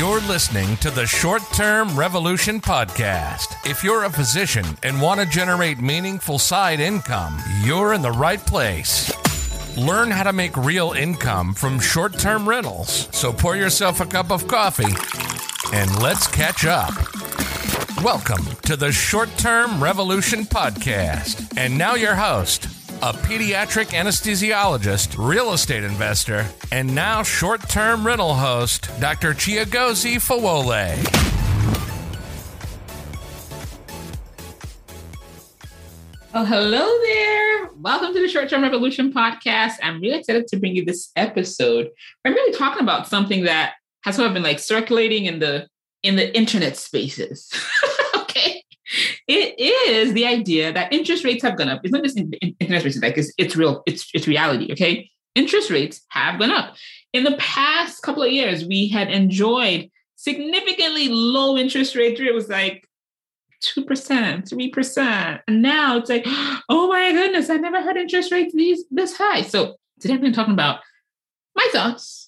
You're listening to the Short Term Revolution Podcast. If you're a physician and want to generate meaningful side income, you're in the right place. Learn how to make real income from short term rentals. So pour yourself a cup of coffee and let's catch up. Welcome to the Short Term Revolution Podcast. And now, your host, a pediatric anesthesiologist, real estate investor, and now short term rental host, Dr. Chiagozi Fawole. Oh, hello there. Welcome to the Short Term Revolution podcast. I'm really excited to bring you this episode. I'm really talking about something that has sort of been like circulating in the in the internet spaces. It is the idea that interest rates have gone up. It's not just in, in, interest rates, like it's, it's real, it's it's reality. Okay. Interest rates have gone up. In the past couple of years, we had enjoyed significantly low interest rates. It was like 2%, 3%. And now it's like, oh my goodness, I never heard interest rates these this high. So today I'm going to talking about my thoughts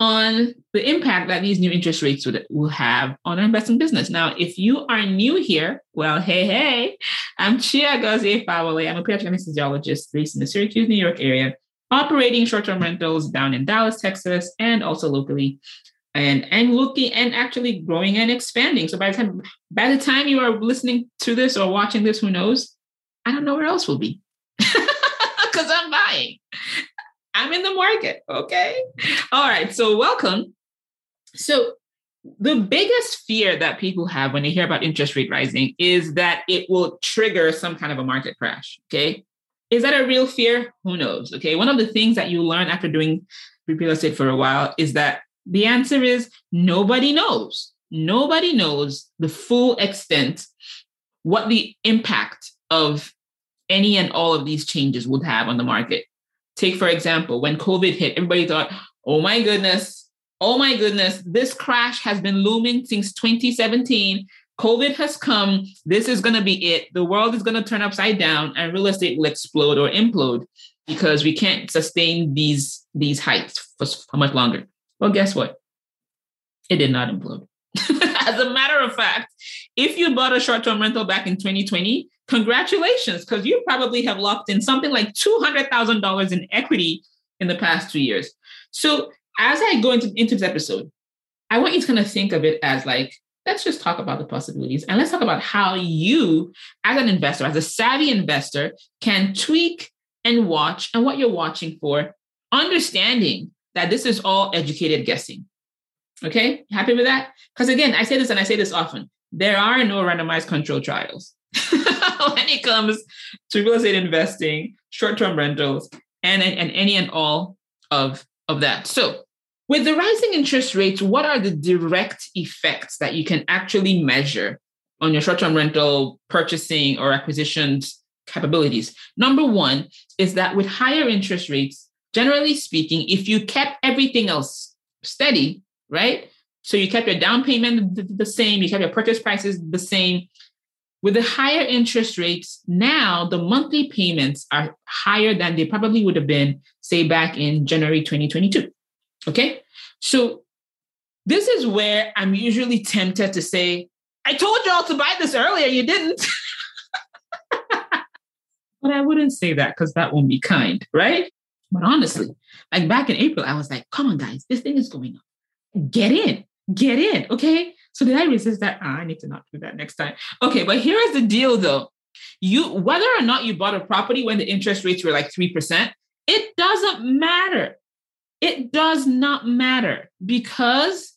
on the impact that these new interest rates would, will have on our investment business. Now, if you are new here, well, hey, hey, I'm Chiagozi Fawole. I'm a pediatric anesthesiologist based in the Syracuse, New York area, operating short-term rentals down in Dallas, Texas, and also locally. And, and looking and actually growing and expanding. So by the time by the time you are listening to this or watching this, who knows? I don't know where else we'll be. Because I'm buying. I'm in the market. Okay. All right. So, welcome. So, the biggest fear that people have when they hear about interest rate rising is that it will trigger some kind of a market crash. Okay. Is that a real fear? Who knows? Okay. One of the things that you learn after doing real estate for a while is that the answer is nobody knows. Nobody knows the full extent what the impact of any and all of these changes would have on the market. Take, for example, when COVID hit, everybody thought, oh my goodness, oh my goodness, this crash has been looming since 2017. COVID has come. This is going to be it. The world is going to turn upside down and real estate will explode or implode because we can't sustain these, these heights for, for much longer. Well, guess what? It did not implode. As a matter of fact, if you bought a short term rental back in 2020, congratulations, because you probably have locked in something like $200,000 in equity in the past two years. So, as I go into, into this episode, I want you to kind of think of it as like, let's just talk about the possibilities and let's talk about how you, as an investor, as a savvy investor, can tweak and watch and what you're watching for, understanding that this is all educated guessing. Okay, happy with that? Because again, I say this and I say this often there are no randomized control trials. when it comes to real estate investing, short-term rentals, and, and any and all of, of that. So with the rising interest rates, what are the direct effects that you can actually measure on your short-term rental purchasing or acquisitions capabilities? Number one is that with higher interest rates, generally speaking, if you kept everything else steady, right? So you kept your down payment the same, you kept your purchase prices the same, with the higher interest rates, now the monthly payments are higher than they probably would have been, say, back in January 2022. Okay. So this is where I'm usually tempted to say, I told y'all to buy this earlier, you didn't. but I wouldn't say that because that won't be kind, right? But honestly, like back in April, I was like, come on, guys, this thing is going up. Get in, get in. Okay. So did I resist that? Ah, I need to not do that next time. Okay, but here is the deal though. You whether or not you bought a property when the interest rates were like 3%, it doesn't matter. It does not matter because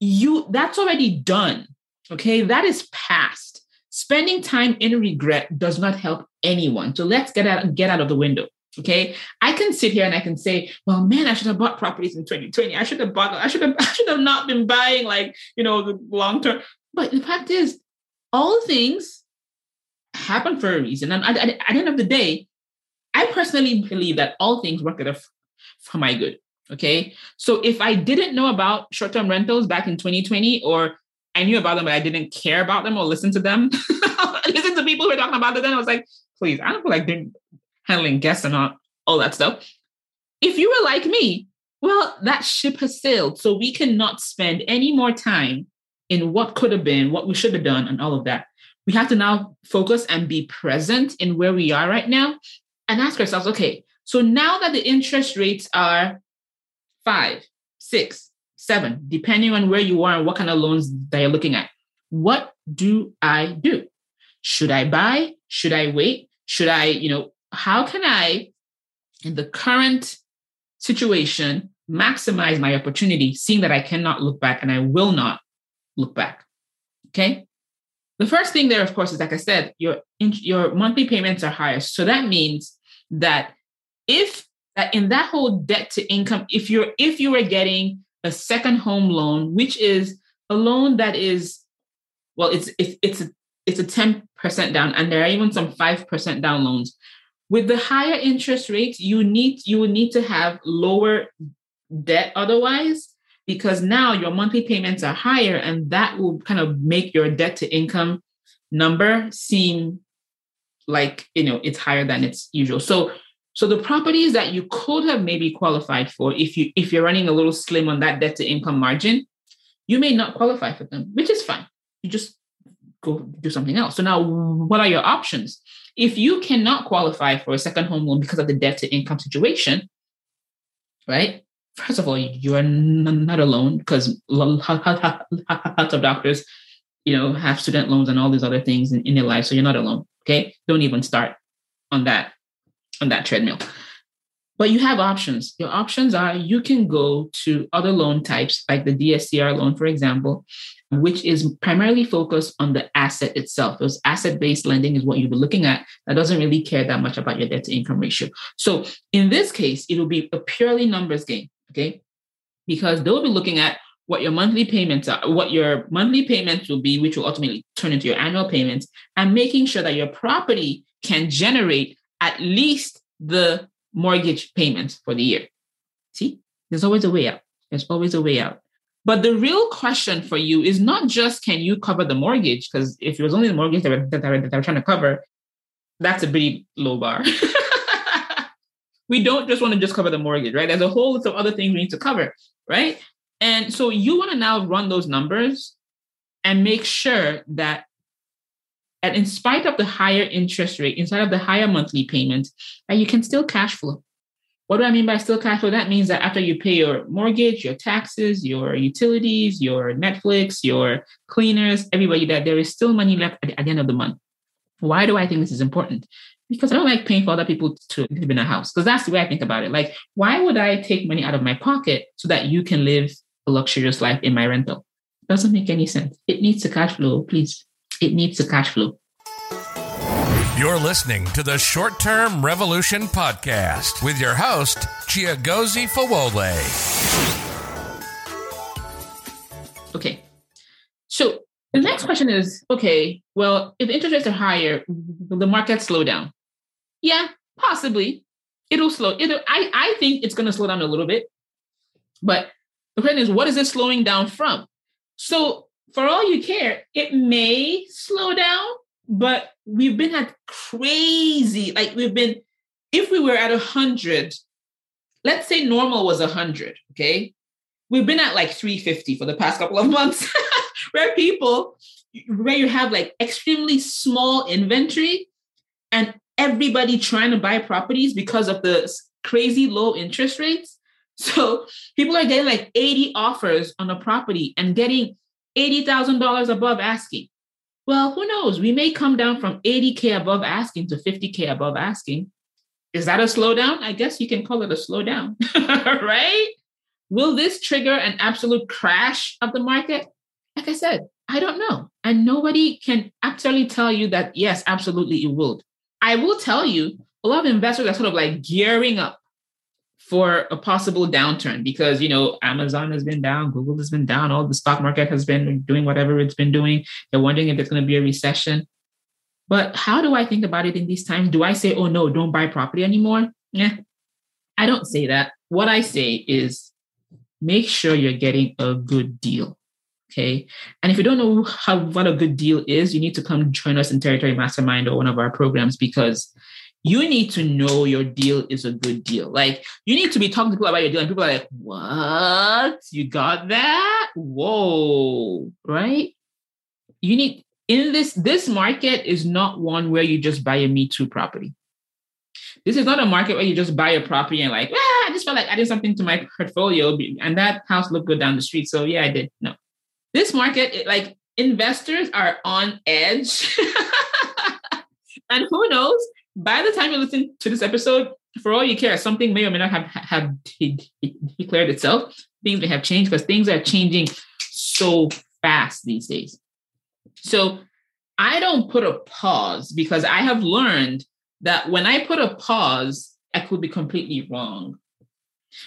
you that's already done. Okay, that is past. Spending time in regret does not help anyone. So let's get out get out of the window. Okay. I can sit here and I can say, well, man, I should have bought properties in 2020. I should have bought, I should have, I should have not been buying like, you know, the long term. But the fact is, all things happen for a reason. And at, at, the end of the day, I personally believe that all things work out for my good. Okay. So if I didn't know about short term rentals back in 2020, or I knew about them, but I didn't care about them or listen to them, listen to people who were talking about it, then I was like, please, I don't feel like doing handling guests and all, all that stuff. If you were like me, well, that ship has sailed. So we cannot spend any more time in what could have been, what we should have done, and all of that. We have to now focus and be present in where we are right now and ask ourselves okay, so now that the interest rates are five, six, seven, depending on where you are and what kind of loans that you're looking at, what do I do? Should I buy? Should I wait? Should I, you know, how can I, in the current situation, maximize my opportunity, seeing that I cannot look back and I will not look back? Okay. The first thing there, of course, is like I said, your your monthly payments are higher. So that means that if that in that whole debt to income, if you're if you are getting a second home loan, which is a loan that is, well, it's it's it's a it's a 10% down, and there are even some 5% down loans. With the higher interest rates, you need you will need to have lower debt otherwise, because now your monthly payments are higher, and that will kind of make your debt to income number seem like you know it's higher than its usual. So so the properties that you could have maybe qualified for if you if you're running a little slim on that debt to income margin, you may not qualify for them, which is fine. You just go do something else. So now what are your options? If you cannot qualify for a second home loan because of the debt to income situation, right? First of all, you are not alone because lots of doctors, you know, have student loans and all these other things in, in their life. So you're not alone. Okay. Don't even start on that on that treadmill. But you have options. Your options are you can go to other loan types, like the DSCR loan, for example, which is primarily focused on the asset itself. Those asset based lending is what you'll be looking at that doesn't really care that much about your debt to income ratio. So in this case, it will be a purely numbers game, okay? Because they'll be looking at what your monthly payments are, what your monthly payments will be, which will ultimately turn into your annual payments, and making sure that your property can generate at least the mortgage payments for the year. See, there's always a way out. There's always a way out. But the real question for you is not just can you cover the mortgage, because if it was only the mortgage that, that trying to cover, that's a pretty low bar. we don't just want to just cover the mortgage, right? There's a whole list of other things we need to cover, right? And so you want to now run those numbers and make sure that and in spite of the higher interest rate, in spite of the higher monthly payment, that you can still cash flow. What do I mean by still cash flow? That means that after you pay your mortgage, your taxes, your utilities, your Netflix, your cleaners, everybody, that there is still money left at the, at the end of the month. Why do I think this is important? Because I don't like paying for other people to live in a house. Because that's the way I think about it. Like, why would I take money out of my pocket so that you can live a luxurious life in my rental? Doesn't make any sense. It needs to cash flow, please. It needs a cash flow. You're listening to the Short Term Revolution Podcast with your host, Chiagozi Fawole. Okay. So the next question is okay, well, if interest rates are higher, will the market slow down? Yeah, possibly. It'll slow. It'll, I, I think it's going to slow down a little bit. But the question is, what is it slowing down from? So for all you care, it may slow down, but we've been at crazy, like we've been, if we were at a hundred, let's say normal was a hundred, okay? We've been at like 350 for the past couple of months, where people, where you have like extremely small inventory and everybody trying to buy properties because of the crazy low interest rates. So people are getting like 80 offers on a property and getting $80,000 above asking. Well, who knows? We may come down from 80K above asking to 50K above asking. Is that a slowdown? I guess you can call it a slowdown, right? Will this trigger an absolute crash of the market? Like I said, I don't know. And nobody can actually tell you that, yes, absolutely it will. I will tell you, a lot of investors are sort of like gearing up for a possible downturn because you know Amazon has been down, Google has been down, all the stock market has been doing whatever it's been doing. They're wondering if there's going to be a recession. But how do I think about it in these times? Do I say, "Oh no, don't buy property anymore"? Yeah, I don't say that. What I say is, make sure you're getting a good deal. Okay, and if you don't know how what a good deal is, you need to come join us in Territory Mastermind or one of our programs because you need to know your deal is a good deal. Like you need to be talking to people about your deal, and people are like, "What? You got that? Whoa!" Right? You need in this this market is not one where you just buy a me too property. This is not a market where you just buy a property and like, ah, I just felt like adding something to my portfolio, and that house looked good down the street, so yeah, I did. No, this market, it, like investors are on edge, and who knows? By the time you listen to this episode, for all you care, something may or may not have, have declared itself. Things may have changed because things are changing so fast these days. So I don't put a pause because I have learned that when I put a pause, I could be completely wrong.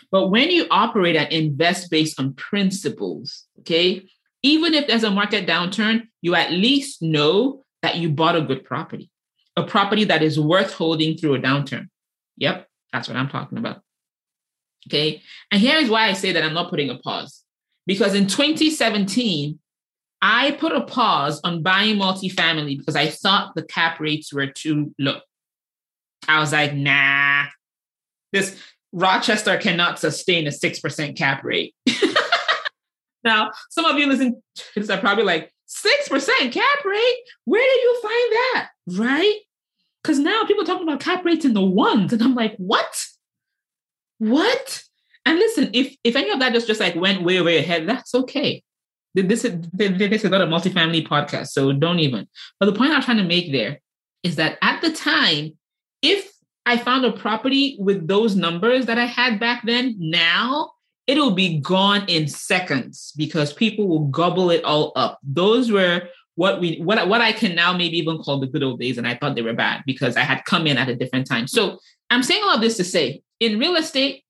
But when you operate and invest based on principles, okay, even if there's a market downturn, you at least know that you bought a good property a property that is worth holding through a downturn. Yep, that's what I'm talking about. Okay. And here is why I say that I'm not putting a pause. Because in 2017, I put a pause on buying multifamily because I thought the cap rates were too low. I was like, nah, this Rochester cannot sustain a 6% cap rate. now, some of you listening to this are probably like, 6% cap rate? Where did you find that? Right? Because now people talking about cap rates in the ones. And I'm like, what? What? And listen, if if any of that just, just like went way, way ahead, that's okay. This is, this is not a multifamily podcast, so don't even. But the point I'm trying to make there is that at the time, if I found a property with those numbers that I had back then, now it'll be gone in seconds because people will gobble it all up. Those were what we what what I can now maybe even call the good old days, and I thought they were bad because I had come in at a different time. So I'm saying all of this to say, in real estate,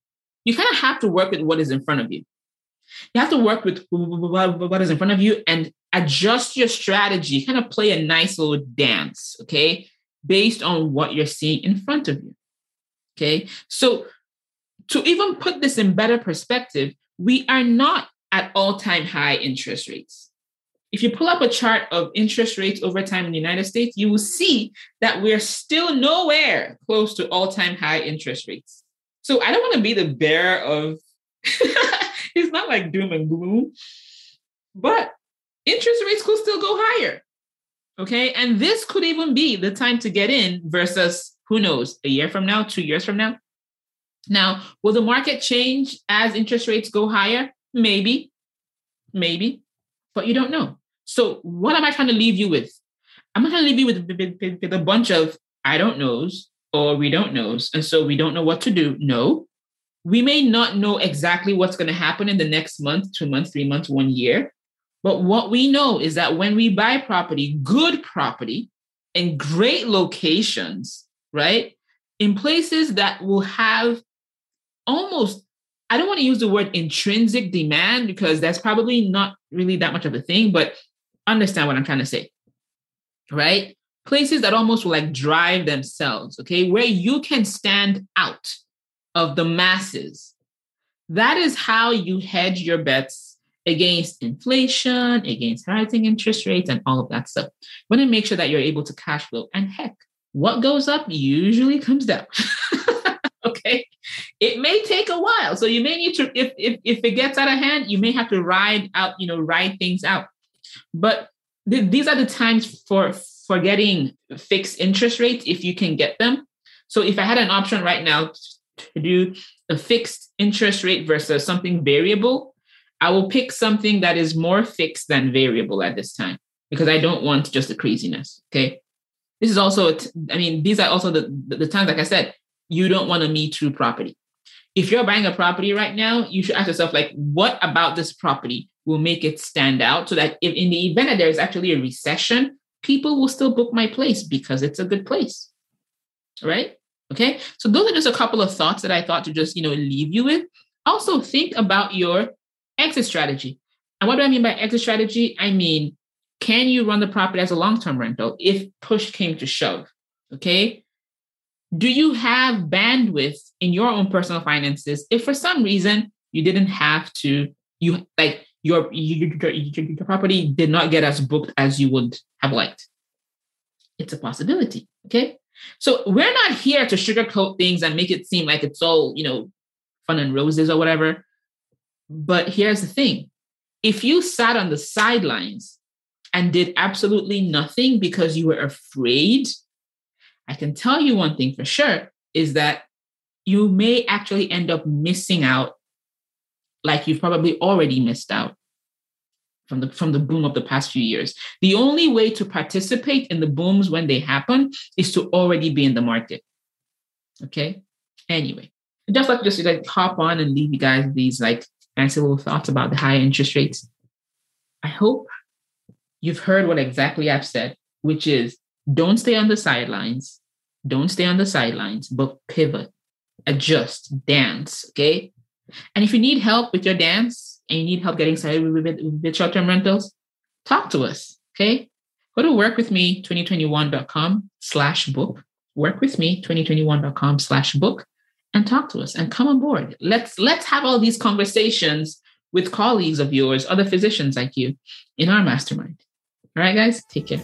you kind of have to work with what is in front of you. You have to work with what is in front of you and adjust your strategy, kind of play a nice little dance, okay, based on what you're seeing in front of you. Okay. So to even put this in better perspective, we are not at all time high interest rates. If you pull up a chart of interest rates over time in the United States, you will see that we're still nowhere close to all time high interest rates. So I don't want to be the bearer of, it's not like doom and gloom, but interest rates could still go higher. Okay. And this could even be the time to get in versus who knows, a year from now, two years from now. Now, will the market change as interest rates go higher? Maybe, maybe, but you don't know. So, what am I trying to leave you with? I'm not going to leave you with, with, with, a bunch of I don't knows or we don't knows. And so we don't know what to do. No, we may not know exactly what's going to happen in the next month, two months, three months, one year. But what we know is that when we buy property, good property in great locations, right? In places that will have almost I don't want to use the word intrinsic demand because that's probably not really that much of a thing, but understand what I'm trying to say. Right? Places that almost like drive themselves, okay, where you can stand out of the masses. That is how you hedge your bets against inflation, against rising interest rates, and all of that stuff. You want to make sure that you're able to cash flow. And heck, what goes up usually comes down. okay it may take a while so you may need to if, if if it gets out of hand you may have to ride out you know ride things out but th- these are the times for for getting fixed interest rates if you can get them. So if i had an option right now to do a fixed interest rate versus something variable i will pick something that is more fixed than variable at this time because i don't want just the craziness okay? This is also i mean these are also the, the times like i said you don't want a Me Too property. If you're buying a property right now, you should ask yourself, like, what about this property will make it stand out so that if in the event that there's actually a recession, people will still book my place because it's a good place. Right? Okay. So those are just a couple of thoughts that I thought to just, you know, leave you with. Also think about your exit strategy. And what do I mean by exit strategy? I mean, can you run the property as a long-term rental if push came to shove? Okay do you have bandwidth in your own personal finances if for some reason you didn't have to you like your your, your property did not get as booked as you would have liked. It's a possibility okay? So we're not here to sugarcoat things and make it seem like it's all, you know, fun and roses or whatever. But here's the thing. If you sat on the sidelines and did absolutely nothing because you were afraid, I can tell you one thing for sure is that you may actually end up missing out like you've probably already missed out from the from the boom of the past few years. The only way to participate in the booms when they happen is to already be in the market. Okay. Anyway, just like just like hop on and leave you guys these like fancy little thoughts about the high interest rates. I hope you've heard what exactly I've said, which is don't stay on the sidelines. Don't stay on the sidelines, but pivot, adjust, dance. Okay. And if you need help with your dance and you need help getting started with, with, with short-term rentals, talk to us. Okay. Go to workwithme2021.com slash book. Workwithme2021.com slash book and talk to us and come on board. Let's let's have all these conversations with colleagues of yours, other physicians like you in our mastermind. All right, guys, take care.